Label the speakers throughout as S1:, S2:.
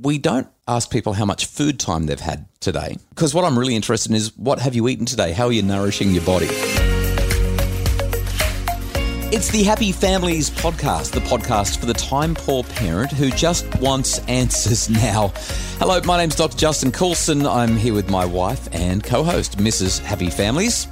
S1: we don't ask people how much food time they've had today because what I'm really interested in is what have you eaten today? How are you nourishing your body? It's the Happy Families podcast, the podcast for the time poor parent who just wants answers now. Hello, my name's Dr. Justin Coulson. I'm here with my wife and co host, Mrs. Happy Families.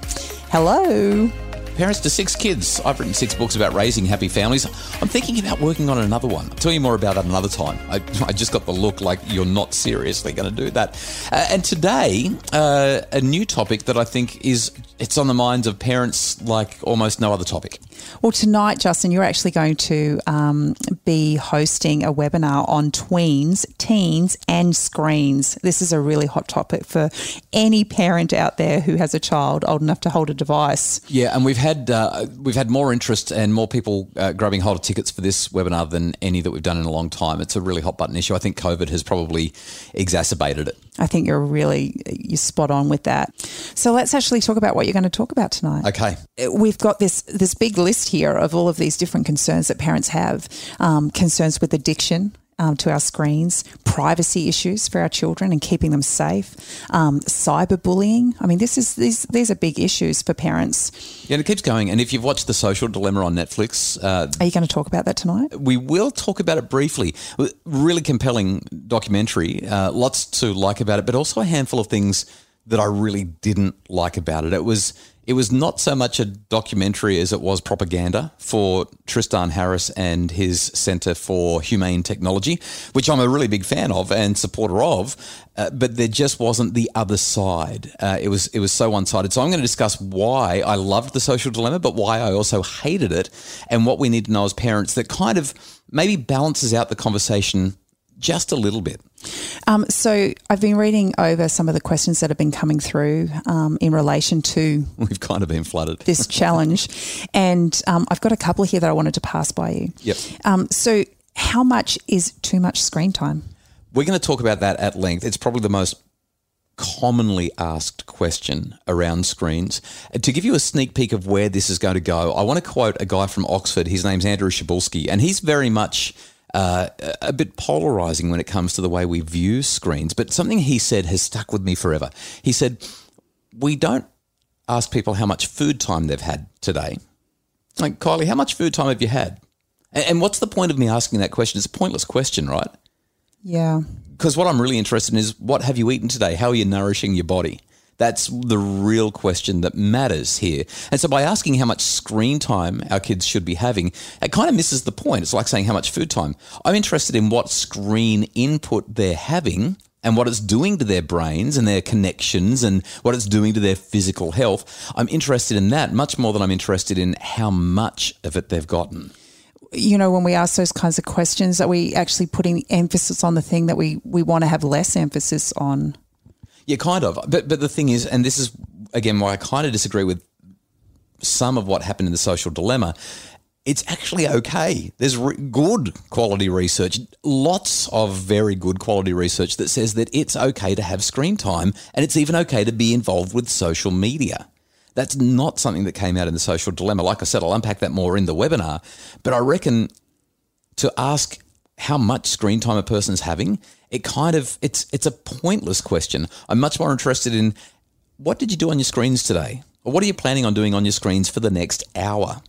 S2: Hello.
S1: Parents to six kids. I've written six books about raising happy families. I'm thinking about working on another one. I'll tell you more about it another time. I, I just got the look like you're not seriously going to do that. Uh, and today, uh, a new topic that I think is it's on the minds of parents like almost no other topic.
S2: Well, tonight, Justin, you're actually going to um, be hosting a webinar on tweens, teens, and screens. This is a really hot topic for any parent out there who has a child old enough to hold a device.
S1: Yeah, and we've had uh, we've had more interest and more people uh, grabbing hold of tickets for this webinar than any that we've done in a long time. It's a really hot button issue. I think COVID has probably exacerbated it.
S2: I think you're really you're spot on with that. So let's actually talk about what you're going to talk about tonight.
S1: Okay,
S2: we've got this this big list here of all of these different concerns that parents have. Um, concerns with addiction, um, to our screens, privacy issues for our children and keeping them safe, um, cyberbullying. I mean, this is these these are big issues for parents.
S1: Yeah, and it keeps going. And if you've watched The Social Dilemma on Netflix,
S2: uh, are you going to talk about that tonight?
S1: We will talk about it briefly. Really compelling documentary. Uh, lots to like about it, but also a handful of things that I really didn't like about it. It was it was not so much a documentary as it was propaganda for Tristan Harris and his Centre for Humane Technology, which I'm a really big fan of and supporter of. Uh, but there just wasn't the other side. Uh, it was it was so one sided. So I'm going to discuss why I loved the social dilemma, but why I also hated it, and what we need to know as parents that kind of maybe balances out the conversation just a little bit.
S2: Um, so I've been reading over some of the questions that have been coming through um, in relation to.
S1: We've kind of been flooded.
S2: this challenge, and um, I've got a couple here that I wanted to pass by you.
S1: Yep.
S2: Um, so, how much is too much screen time?
S1: We're going to talk about that at length. It's probably the most commonly asked question around screens. To give you a sneak peek of where this is going to go, I want to quote a guy from Oxford. His name's Andrew Przybylski, and he's very much uh, a bit polarizing when it comes to the way we view screens. But something he said has stuck with me forever. He said, We don't ask people how much food time they've had today. Like, Kylie, how much food time have you had? And what's the point of me asking that question? It's a pointless question, right?
S2: Yeah.
S1: Because what I'm really interested in is what have you eaten today? How are you nourishing your body? That's the real question that matters here. And so by asking how much screen time our kids should be having, it kind of misses the point. It's like saying how much food time. I'm interested in what screen input they're having and what it's doing to their brains and their connections and what it's doing to their physical health. I'm interested in that much more than I'm interested in how much of it they've gotten
S2: you know, when we ask those kinds of questions, are we actually putting emphasis on the thing that we, we want to have less emphasis on?
S1: Yeah, kind of. But but the thing is, and this is again why I kind of disagree with some of what happened in the social dilemma. It's actually okay. There's re- good quality research, lots of very good quality research that says that it's okay to have screen time and it's even okay to be involved with social media. That's not something that came out in the social dilemma. Like I said, I'll unpack that more in the webinar. But I reckon to ask how much screen time a person's having, it kind of it's it's a pointless question. I'm much more interested in what did you do on your screens today? Or what are you planning on doing on your screens for the next hour?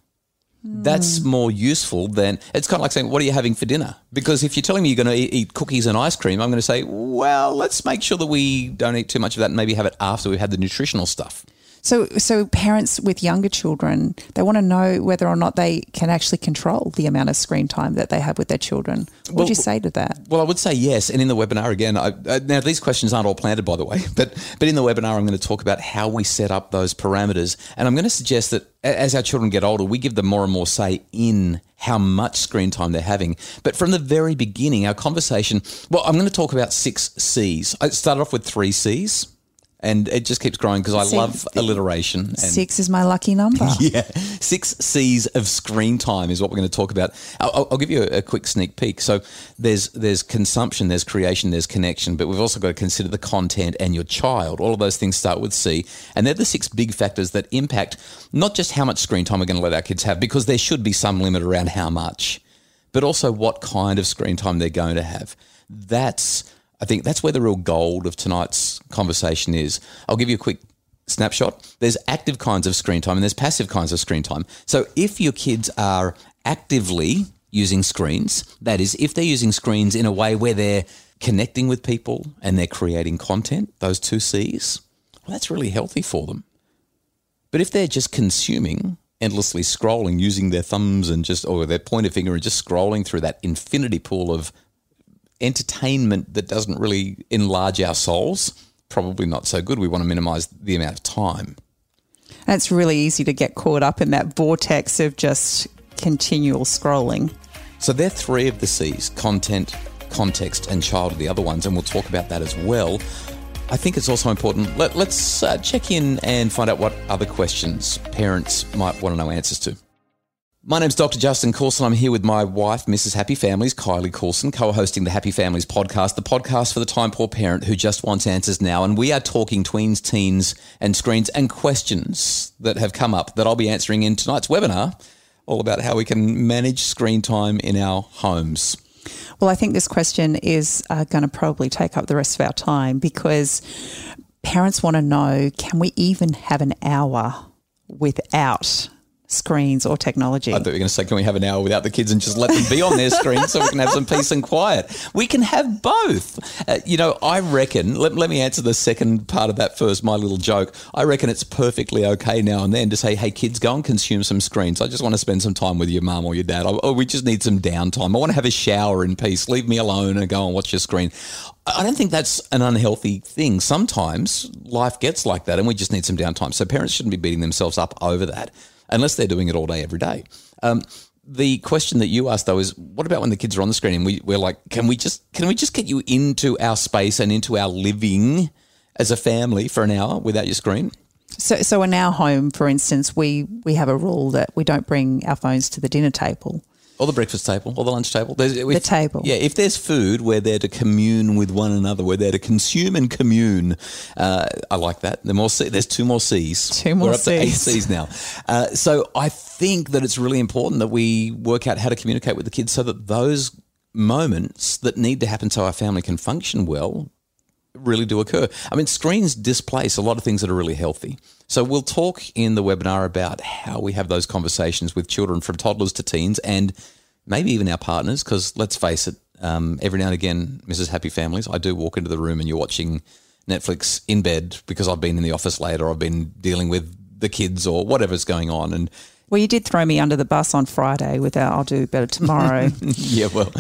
S1: Mm. That's more useful than it's kind of like saying, What are you having for dinner? Because if you're telling me you're going to eat cookies and ice cream, I'm going to say, Well, let's make sure that we don't eat too much of that and maybe have it after we've had the nutritional stuff.
S2: So, so parents with younger children, they want to know whether or not they can actually control the amount of screen time that they have with their children. What well, would you say to that?
S1: Well, I would say yes. And in the webinar again, I, uh, now these questions aren't all planted, by the way, but but in the webinar, I'm going to talk about how we set up those parameters, and I'm going to suggest that as our children get older, we give them more and more say in how much screen time they're having. But from the very beginning, our conversation, well, I'm going to talk about six C's. I started off with three C's and it just keeps growing because I love alliteration.
S2: six is my lucky number.
S1: Yeah, six C's of screen time is what we're going to talk about. I'll, I'll give you a, a, quick sneak peek. So there's there's consumption, there's creation, there's connection, but we've also got to consider the content and your child. All of those things start with C, and they're the six big factors that impact not just how much screen time we're going to let our kids have, because there should be some limit around how much, but also what kind of screen time they're going to have. That's I think that's where the real gold of tonight's conversation is. I'll give you a quick snapshot. There's active kinds of screen time and there's passive kinds of screen time. So if your kids are actively using screens, that is, if they're using screens in a way where they're connecting with people and they're creating content, those two C's, well, that's really healthy for them. But if they're just consuming, endlessly scrolling, using their thumbs and just, or their pointer finger and just scrolling through that infinity pool of entertainment that doesn't really enlarge our souls, probably not so good. We want to minimize the amount of time.
S2: And it's really easy to get caught up in that vortex of just continual scrolling.
S1: So they're three of the C's content, context, and child are the other ones. And we'll talk about that as well. I think it's also important. Let, us uh, check in and find out what other questions parents might want to know answers to. My name's Dr. Justin Coulson. I'm here with my wife, Mrs. Happy Families, Kylie Coulson, co hosting the Happy Families podcast, the podcast for the time poor parent who just wants answers now. And we are talking tweens, teens, and screens and questions that have come up that I'll be answering in tonight's webinar, all about how we can manage screen time in our homes.
S2: Well, I think this question is uh, going to probably take up the rest of our time because parents want to know can we even have an hour without screens or technology.
S1: I thought you were going to say, can we have an hour without the kids and just let them be on their screen so we can have some peace and quiet? We can have both. Uh, you know, I reckon, let, let me answer the second part of that first, my little joke. I reckon it's perfectly okay now and then to say, hey, kids, go and consume some screens. I just want to spend some time with your mum or your dad. Or we just need some downtime. I want to have a shower in peace. Leave me alone and go and watch your screen. I don't think that's an unhealthy thing. Sometimes life gets like that and we just need some downtime. So parents shouldn't be beating themselves up over that unless they're doing it all day, every day. Um, the question that you asked though is, what about when the kids are on the screen and we, we're like, can we just can we just get you into our space and into our living as a family for an hour without your screen?
S2: So, so in our home, for instance, we we have a rule that we don't bring our phones to the dinner table.
S1: Or the breakfast table, or the lunch table.
S2: There's, if, the table.
S1: Yeah, if there's food, we're there to commune with one another. We're there to consume and commune. Uh, I like that. There more C, there's two more C's.
S2: Two more
S1: We're up
S2: C's.
S1: to eight C's now. Uh, so I think that it's really important that we work out how to communicate with the kids so that those moments that need to happen so our family can function well really do occur. I mean, screens displace a lot of things that are really healthy. So we'll talk in the webinar about how we have those conversations with children from toddlers to teens and maybe even our partners, because let's face it, um, every now and again, Mrs. Happy Families, I do walk into the room and you're watching Netflix in bed because I've been in the office late or I've been dealing with the kids or whatever's going on. And
S2: well, you did throw me under the bus on Friday with our I'll do better tomorrow.
S1: yeah, well,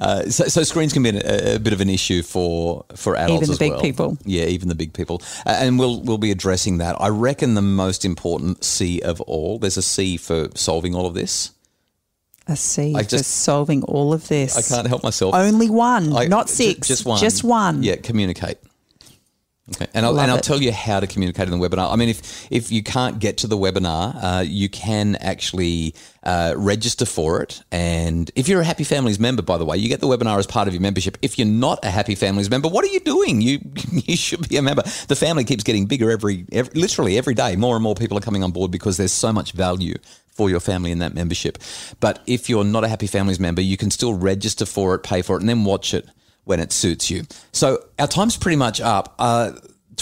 S1: uh, so, so, screens can be a, a, bit of an issue for for adults
S2: even the big
S1: well.
S2: people.
S1: Yeah, even the big people, uh, and we'll we'll be addressing that. I reckon the most important C of all. There's a C for solving all of this.
S2: A C I for just, solving all of this.
S1: I can't help myself.
S2: Only one, I, not six.
S1: Just one.
S2: Just one.
S1: Yeah, communicate. Okay, and I'll, and I'll tell you how to communicate in the webinar. I mean, if if you can't get to the webinar, uh, you can actually uh, register for it. And if you're a Happy Families member, by the way, you get the webinar as part of your membership. If you're not a Happy Families member, what are you doing? You you should be a member. The family keeps getting bigger every, every literally every day. More and more people are coming on board because there's so much value for your family in that membership. But if you're not a Happy Families member, you can still register for it, pay for it, and then watch it when it suits you. So our time's pretty much up. Uh,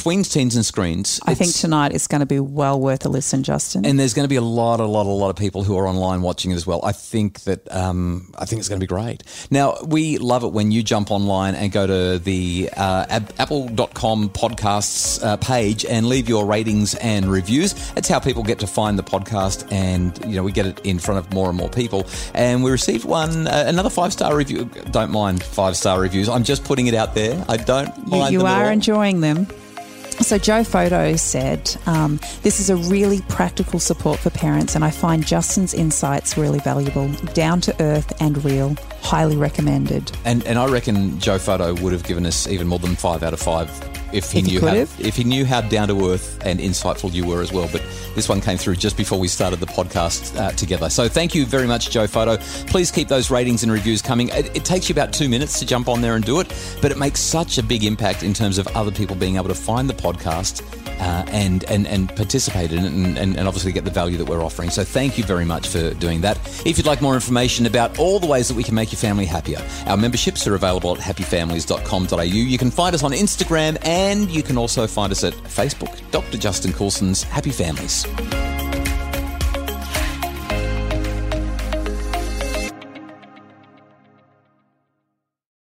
S1: tweens, teens, and screens.
S2: I think tonight is going to be well worth a listen, Justin.
S1: And there's going to be a lot, a lot, a lot of people who are online watching it as well. I think that um, I think it's going to be great. Now we love it when you jump online and go to the uh, apple.com podcasts uh, page and leave your ratings and reviews. It's how people get to find the podcast, and you know we get it in front of more and more people. And we received one, uh, another five star review. Don't mind five star reviews. I'm just putting it out there. I don't mind.
S2: You, you are enjoying them. So, Joe Photo said, um, This is a really practical support for parents, and I find Justin's insights really valuable, down to earth and real. Highly recommended.
S1: And, and I reckon Joe Photo would have given us even more than five out of five if he
S2: If
S1: knew
S2: could
S1: how,
S2: have.
S1: if he knew how down to earth and insightful you were as well. But this one came through just before we started the podcast uh, together. So thank you very much, Joe Photo. Please keep those ratings and reviews coming. It, it takes you about two minutes to jump on there and do it, but it makes such a big impact in terms of other people being able to find the podcast uh, and, and and participate in it and, and, and obviously get the value that we're offering. So thank you very much for doing that. If you'd like more information about all the ways that we can make your family happier, our memberships are available at happyfamilies.com.au. You can find us on Instagram and you can also find us at Facebook, Dr. Justin Coulson's Happy Families.